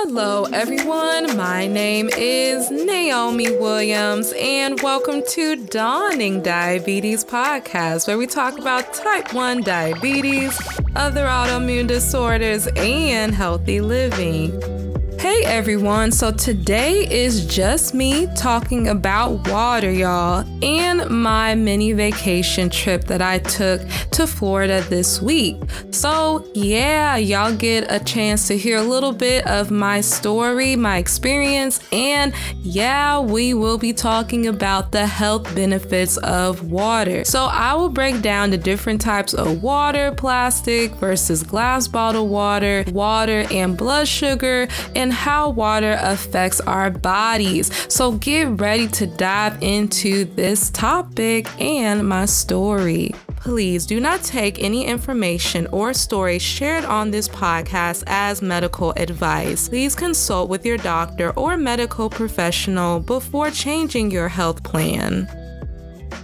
Hello, everyone. My name is Naomi Williams, and welcome to Dawning Diabetes Podcast, where we talk about type 1 diabetes, other autoimmune disorders, and healthy living. Hey everyone, so today is just me talking about water, y'all, and my mini vacation trip that I took to Florida this week. So, yeah, y'all get a chance to hear a little bit of my story, my experience, and yeah, we will be talking about the health benefits of water. So, I will break down the different types of water, plastic versus glass bottle water, water and blood sugar, and and how water affects our bodies. So get ready to dive into this topic and my story. Please do not take any information or story shared on this podcast as medical advice. Please consult with your doctor or medical professional before changing your health plan.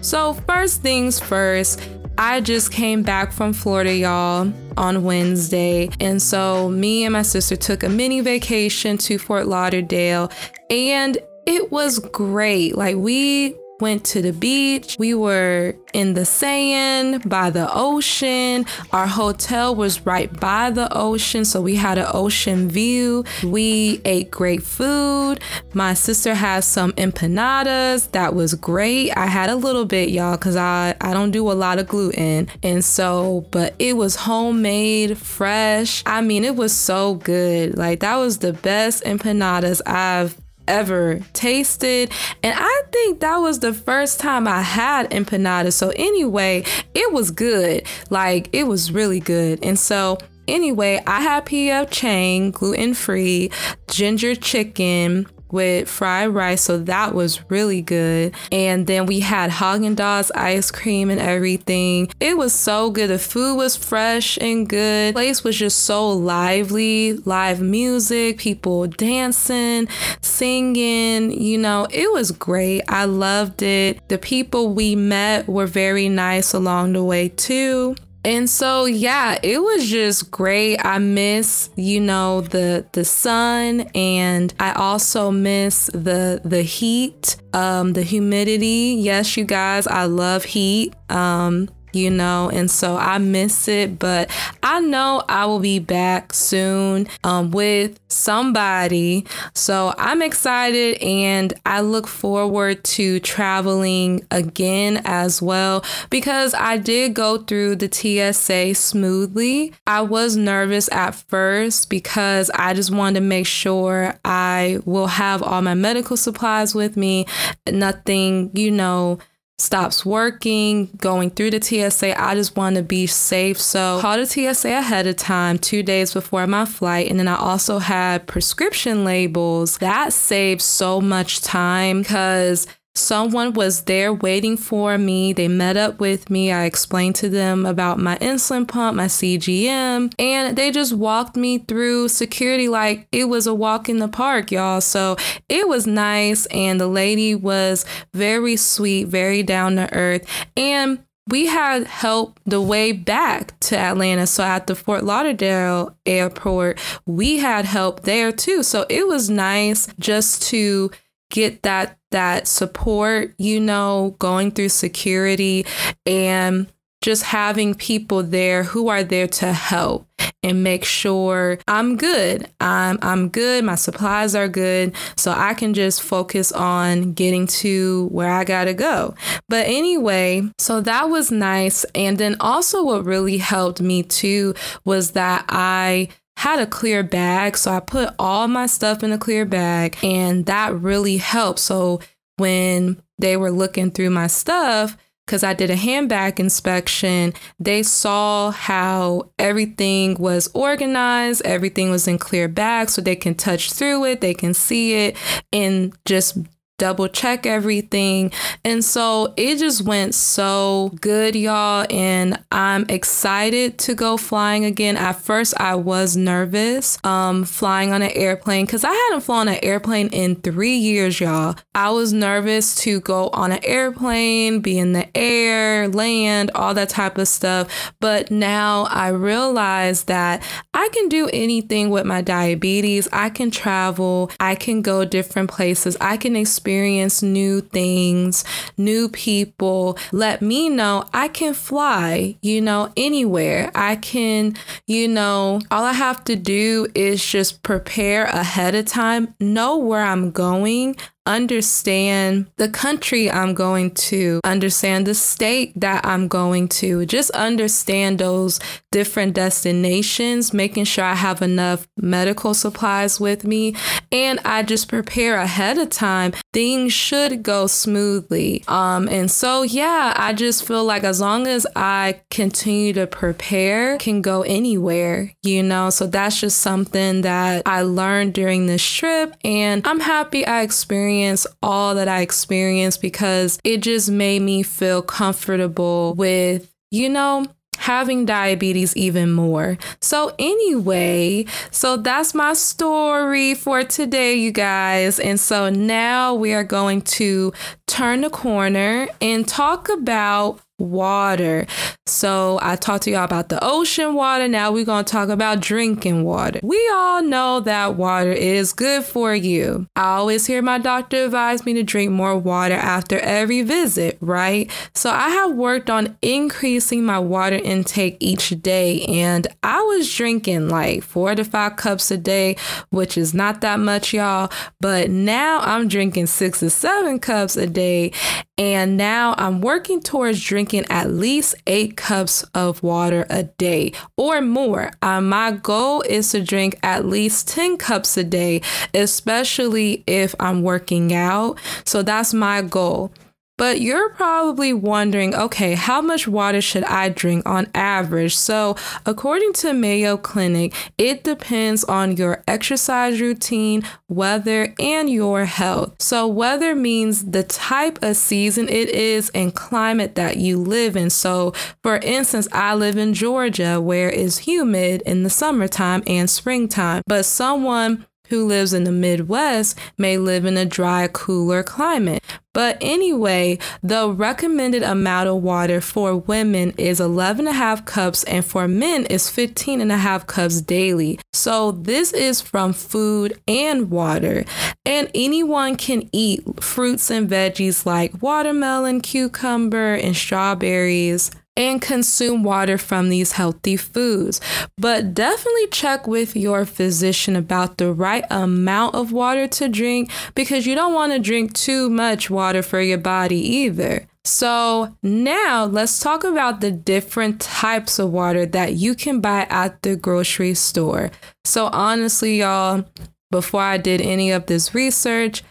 So, first things first, I just came back from Florida, y'all, on Wednesday. And so me and my sister took a mini vacation to Fort Lauderdale and it was great. Like we went to the beach. We were in the sand by the ocean. Our hotel was right by the ocean, so we had an ocean view. We ate great food. My sister had some empanadas. That was great. I had a little bit, y'all, because I, I don't do a lot of gluten. And so, but it was homemade, fresh. I mean, it was so good. Like, that was the best empanadas I've ever tasted. And I think that was the first time I had empanada. So, anyway, it was good. Like, it was really good. And so, anyway, I had PF Chang, gluten free, ginger chicken, with fried rice, so that was really good. And then we had Haagen Dazs ice cream and everything. It was so good. The food was fresh and good. The place was just so lively, live music, people dancing, singing. You know, it was great. I loved it. The people we met were very nice along the way too. And so yeah, it was just great. I miss, you know, the the sun and I also miss the the heat, um the humidity. Yes, you guys, I love heat. Um you know, and so I miss it, but I know I will be back soon um, with somebody. So I'm excited and I look forward to traveling again as well because I did go through the TSA smoothly. I was nervous at first because I just wanted to make sure I will have all my medical supplies with me, nothing, you know stops working, going through the TSA. I just want to be safe. So call the TSA ahead of time, two days before my flight. And then I also had prescription labels. That saved so much time because Someone was there waiting for me. They met up with me. I explained to them about my insulin pump, my CGM, and they just walked me through security like it was a walk in the park, y'all. So it was nice. And the lady was very sweet, very down to earth. And we had help the way back to Atlanta. So at the Fort Lauderdale airport, we had help there too. So it was nice just to get that that support, you know, going through security and just having people there who are there to help and make sure I'm good. I'm I'm good. My supplies are good, so I can just focus on getting to where I got to go. But anyway, so that was nice and then also what really helped me too was that I had a clear bag. So I put all my stuff in a clear bag, and that really helped. So when they were looking through my stuff, because I did a handbag inspection, they saw how everything was organized, everything was in clear bags so they can touch through it, they can see it, and just double check everything. And so it just went so good, y'all. And I'm excited to go flying again. At first, I was nervous um, flying on an airplane because I hadn't flown an airplane in three years, y'all. I was nervous to go on an airplane, be in the air, land, all that type of stuff. But now I realize that I can do anything with my diabetes. I can travel, I can go different places, I can experience experience new things, new people. Let me know I can fly, you know, anywhere. I can, you know, all I have to do is just prepare ahead of time, know where I'm going understand the country I'm going to, understand the state that I'm going to, just understand those different destinations, making sure I have enough medical supplies with me, and I just prepare ahead of time. Things should go smoothly. Um, and so, yeah, I just feel like as long as I continue to prepare, can go anywhere, you know? So that's just something that I learned during this trip, and I'm happy I experienced experience all that I experienced because it just made me feel comfortable with, you know, having diabetes even more. So, anyway, so that's my story for today, you guys. And so now we are going to turn the corner and talk about water. So I talked to y'all about the ocean water. Now we're going to talk about drinking water. We all know that water is good for you. I always hear my doctor advise me to drink more water after every visit, right? So I have worked on increasing my water intake each day and I was drinking like 4 to 5 cups a day, which is not that much y'all, but now I'm drinking 6 to 7 cups a day and now I'm working towards drinking at least eight cups of water a day or more. Uh, my goal is to drink at least 10 cups a day, especially if I'm working out. So that's my goal. But you're probably wondering, okay, how much water should I drink on average? So, according to Mayo Clinic, it depends on your exercise routine, weather, and your health. So, weather means the type of season it is and climate that you live in. So, for instance, I live in Georgia where it's humid in the summertime and springtime, but someone who lives in the Midwest may live in a dry, cooler climate. But anyway, the recommended amount of water for women is 11 and a half cups and for men is 15 and a half cups daily. So this is from food and water. And anyone can eat fruits and veggies like watermelon, cucumber, and strawberries and consume water from these healthy foods. But definitely check with your physician about the right amount of water to drink because you don't want to drink too much water for your body either. So, now let's talk about the different types of water that you can buy at the grocery store. So, honestly, y'all, before I did any of this research,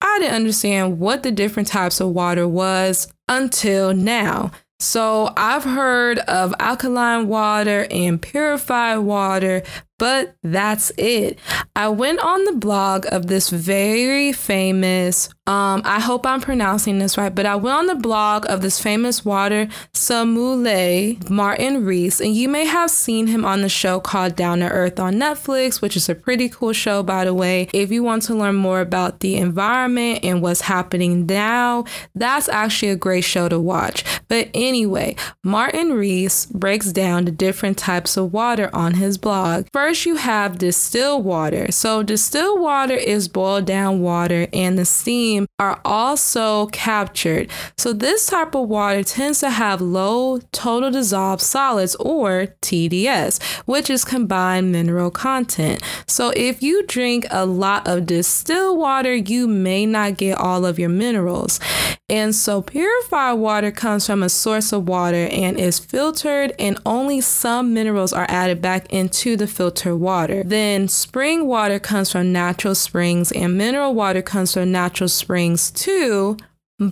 I didn't understand what the different types of water was until now. So I've heard of alkaline water and purified water, but that's it. I went on the blog of this very famous, um, I hope I'm pronouncing this right, but I went on the blog of this famous water sommelier, Martin Riese, and you may have seen him on the show called Down to Earth on Netflix, which is a pretty cool show, by the way. If you want to learn more about the environment and what's happening now, that's actually a great show to watch. But anyway, Martin Riese breaks down the different types of water on his blog. First, First, you have distilled water. So, distilled water is boiled down water, and the steam are also captured. So, this type of water tends to have low total dissolved solids or TDS, which is combined mineral content. So, if you drink a lot of distilled water, you may not get all of your minerals. And so, purified water comes from a source of water and is filtered, and only some minerals are added back into the filter filter water. Then spring water comes from natural springs, and mineral water comes from natural springs too.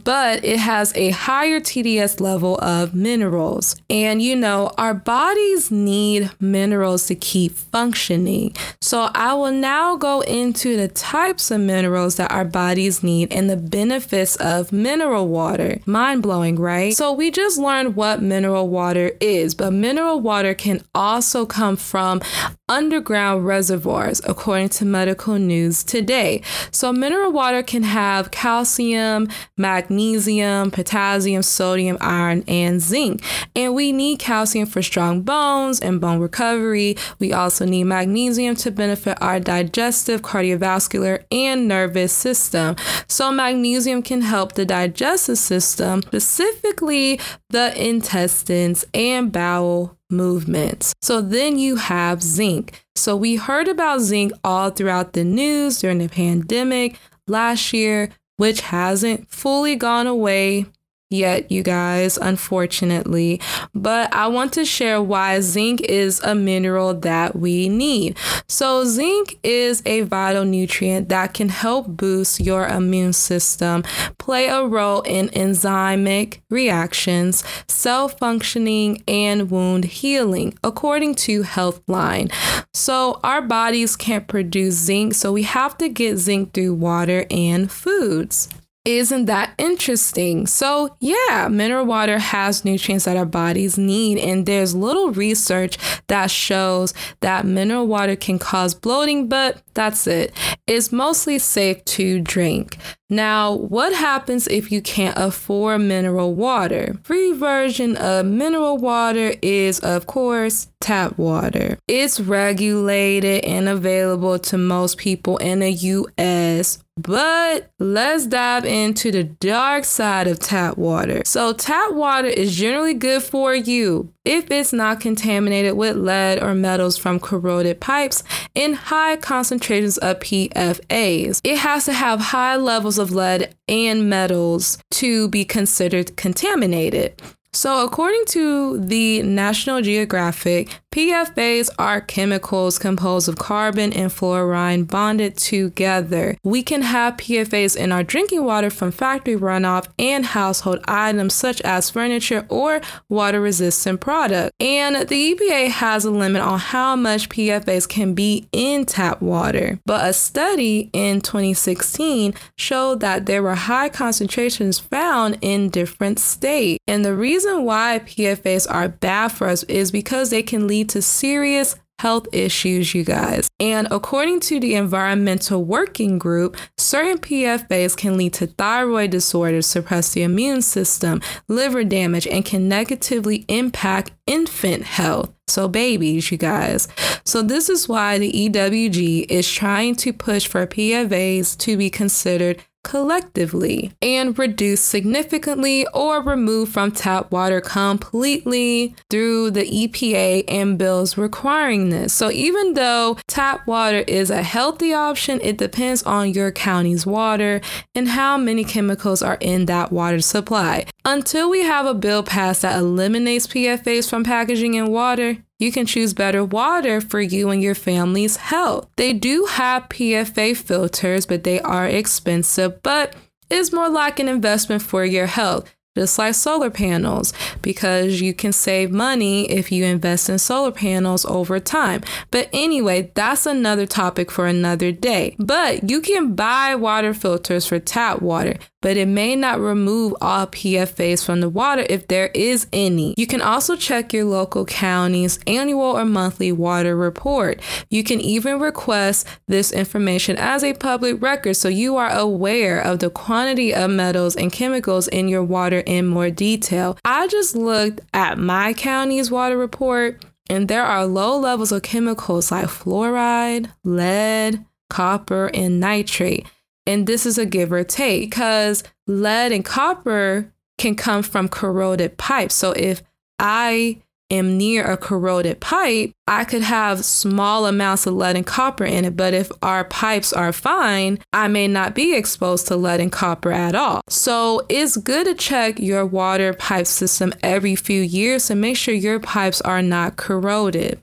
but it has a higher TDS level of minerals. And you know, our bodies need minerals to keep functioning. So I will now go into the types of minerals that our bodies need and the benefits of mineral water. Mind blowing, right? So we just learned what mineral water is, but mineral water can also come from underground reservoirs, according to Medical News Today. So, mineral water can have calcium, magnesium, potassium, sodium, iron, and zinc. And we need calcium for strong bones and bone recovery. We also need magnesium to benefit our digestive, cardiovascular, and nervous system. So, magnesium can help the digestive system, specifically the intestines and bowel movements. So then you have zinc. So we heard about zinc all throughout the news during the pandemic last year, which hasn't fully gone away yet, you guys, unfortunately. But I want to share why zinc is a mineral that we need. So, zinc is a vital nutrient that can help boost your immune system, play a role in enzymic reactions, cell functioning, and wound healing, according to Healthline. So, our bodies can't produce zinc, so we have to get zinc through water and foods. Isn't that interesting? So, yeah, mineral water has nutrients that our bodies need, and there's little research that shows that mineral water can cause bloating, but that's it. It's mostly safe to drink. Now, what happens if you can't afford mineral water? Free version of mineral water is, of course, tap water. It's regulated and available to most people in the US. But let's dive into the dark side of tap water. So, tap water is generally good for you if it's not contaminated with lead or metals from corroded pipes in high concentrations of PFAS. It has to have high levels of lead and metals to be considered contaminated. So, according to the National Geographic, PFAS are chemicals composed of carbon and fluorine bonded together. We can have PFAS in our drinking water from factory runoff and household items such as furniture or water resistant products. And the EPA has a limit on how much PFAS can be in tap water. But a study in 2016 showed that there were high concentrations found in different states. And the reason why PFAS are bad for us is because they can lead to serious health issues, you guys. And according to the Environmental Working Group, certain PFAS can lead to thyroid disorders, suppress the immune system, liver damage, and can negatively impact infant health. So, babies, you guys. So, this is why the EWG is trying to push for PFAS to be considered collectively and reduce significantly or remove from tap water completely through the EPA and bills requiring this. So even though tap water is a healthy option, it depends on your county's water and how many chemicals are in that water supply. Until we have a bill passed that eliminates PFAS from packaging and water, you can choose better water for you and your family's health. They do have PFA filters, but they are expensive, but it's more like an investment for your health just like solar panels, because you can save money if you invest in solar panels over time. But anyway, that's another topic for another day. But you can buy water filters for tap water, but it may not remove all PFAS from the water if there is any. You can also check your local county's annual or monthly water report. You can even request this information as a public record so you are aware of the quantity of metals and chemicals in your water in more detail. I just looked at my county's water report and there are low levels of chemicals like fluoride, lead, copper, and nitrate. And this is a give or take because lead and copper can come from corroded pipes. So if I am near a corroded pipe, I could have small amounts of lead and copper in it. But if our pipes are fine, I may not be exposed to lead and copper at all. So it's good to check your water pipe system every few years to make sure your pipes are not corroded.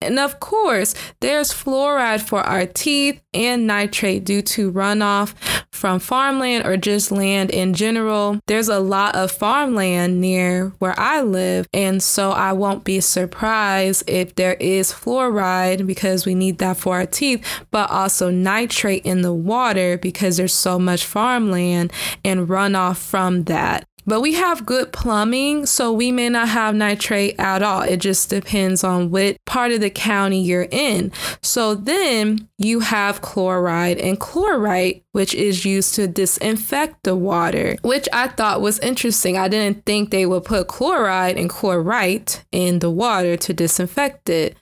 And of course, there's fluoride for our teeth and nitrate due to runoff from farmland or just land in general, there's a lot of farmland near where I live. And so I won't be surprised if there is fluoride because we need that for our teeth, but also nitrate in the water because there's so much farmland and runoff from that. But we have good plumbing, so we may not have nitrate at all. It just depends on what part of the county you're in. So then you have chloride and chlorite, which is used to disinfect the water, which I thought was interesting. I didn't think they would put chloride and chlorite in the water to disinfect it.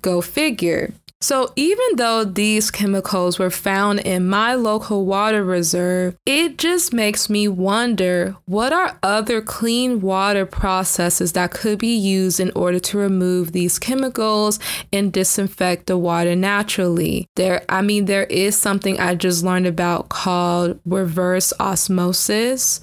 Go figure. So, even though these chemicals were found in my local water reserve, it just makes me wonder what are other clean water processes that could be used in order to remove these chemicals and disinfect the water naturally. There I mean there is something I just learned about called reverse osmosis.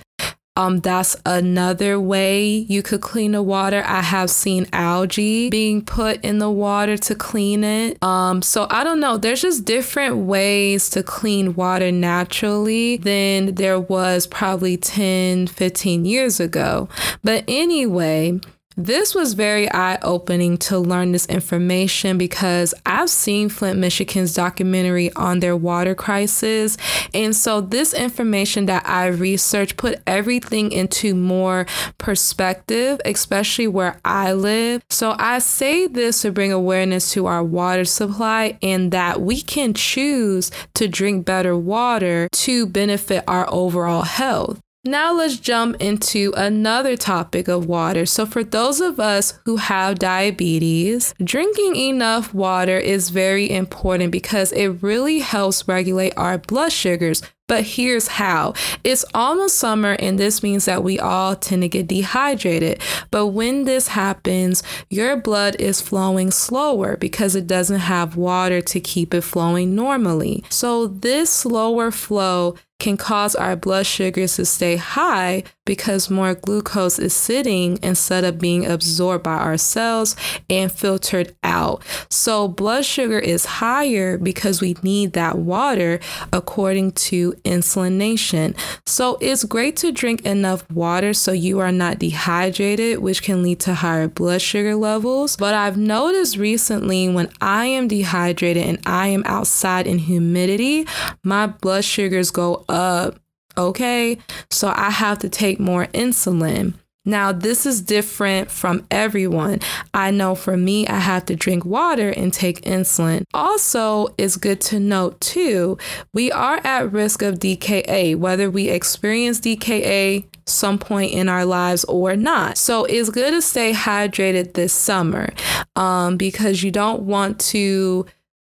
Um, that's another way you could clean the water. I have seen algae being put in the water to clean it. Um, so I don't know. There's just different ways to clean water naturally than there was probably 10, 15 years ago. But anyway, this was very eye opening to learn this information because I've seen Flint, Michigan's documentary on their water crisis. And so, this information that I researched put everything into more perspective, especially where I live. So, I say this to bring awareness to our water supply and that we can choose to drink better water to benefit our overall health. Now let's jump into another topic of water. So, for those of us who have diabetes, drinking enough water is very important because it really helps regulate our blood sugars. But here's how it's almost summer, and this means that we all tend to get dehydrated. But when this happens, your blood is flowing slower because it doesn't have water to keep it flowing normally. So, this slower flow can cause our blood sugars to stay high because more glucose is sitting instead of being absorbed by our cells and filtered out. So, blood sugar is higher because we need that water according to Insulin Nation. So, it's great to drink enough water so you are not dehydrated, which can lead to higher blood sugar levels. But I've noticed recently when I am dehydrated and I am outside in humidity, my blood sugars go up. Okay. So I have to take more insulin. Now, this is different from everyone. I know for me, I have to drink water and take insulin. Also, it's good to note too, we are at risk of DKA, whether we experience DKA some point in our lives or not. So it's good to stay hydrated this summer um, because you don't want to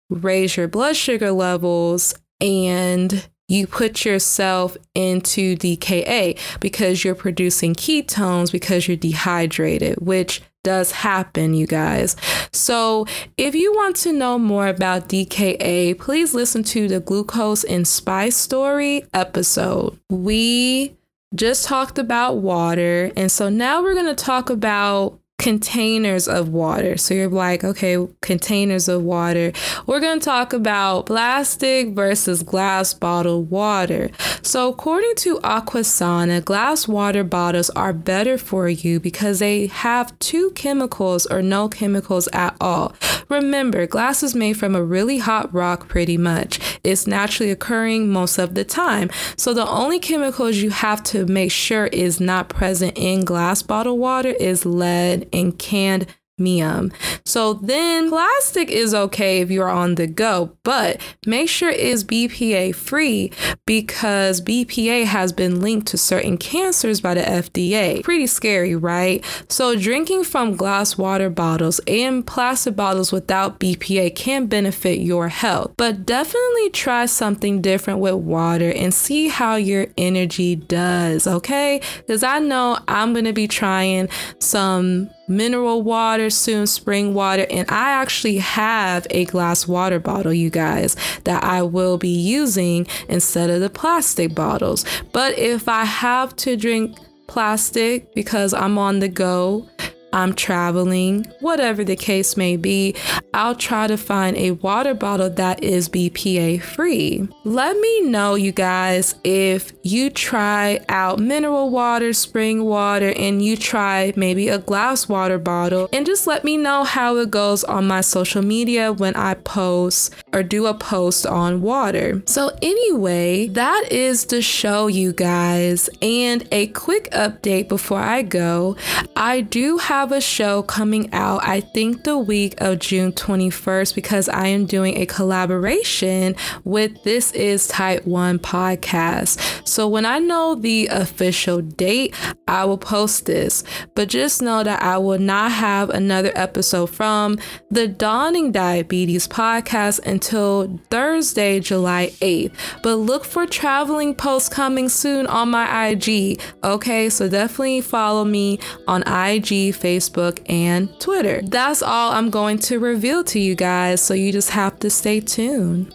raise your blood sugar levels and you put yourself into DKA because you're producing ketones because you're dehydrated, which does happen, you guys. So, if you want to know more about DKA, please listen to the Glucose and Spice Story episode. We just talked about water, and so now we're going to talk about containers of water. So you're like, okay, containers of water. We're going to talk about plastic versus glass bottled water. So according to Aquasana, glass water bottles are better for you because they have two chemicals or no chemicals at all. Remember, glass is made from a really hot rock pretty much. It's naturally occurring most of the time. So the only chemicals you have to make sure is not present in glass bottled water is lead and canned cadmium. So then plastic is okay if you're on the go, but make sure it's BPA free because BPA has been linked to certain cancers by the FDA. Pretty scary, right? So drinking from glass water bottles and plastic bottles without BPA can benefit your health, but definitely try something different with water and see how your energy does, okay? Because I know I'm going to be trying some mineral water, soon spring water, and I actually have a glass water bottle, you guys, that I will be using instead of the plastic bottles. But if I have to drink plastic because I'm on the go, I'm traveling, whatever the case may be, I'll try to find a water bottle that is BPA free. Let me know, you guys, if you try out mineral water, spring water, and you try maybe a glass water bottle, and just let me know how it goes on my social media when I post or do a post on water. So, anyway, that is the show, you guys. And a quick update before I go I do have a show coming out, I think the week of June 21st, because I am doing a collaboration with This Is Type 1 podcast. So, when I know the official date, I will post this. But just know that I will not have another episode from the Dawning Diabetes podcast until Thursday, July 8th. But look for traveling posts coming soon on my IG. Okay, so definitely follow me on IG, Facebook, and Twitter. That's all I'm going to reveal to you guys, so you just have to stay tuned.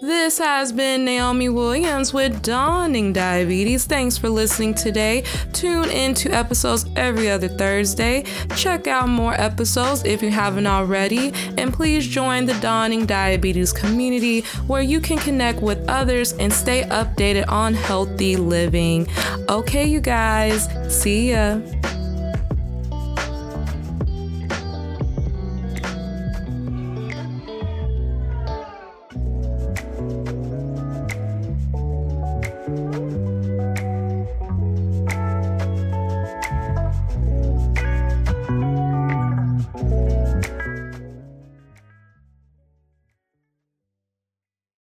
This has been Naomi Williams with Dawning Diabetes. Thanks for listening today. Tune in to episodes every other Thursday. Check out more episodes if you haven't already. And please join the Dawning Diabetes community where you can connect with others and stay updated on healthy living. Okay, you guys, see ya.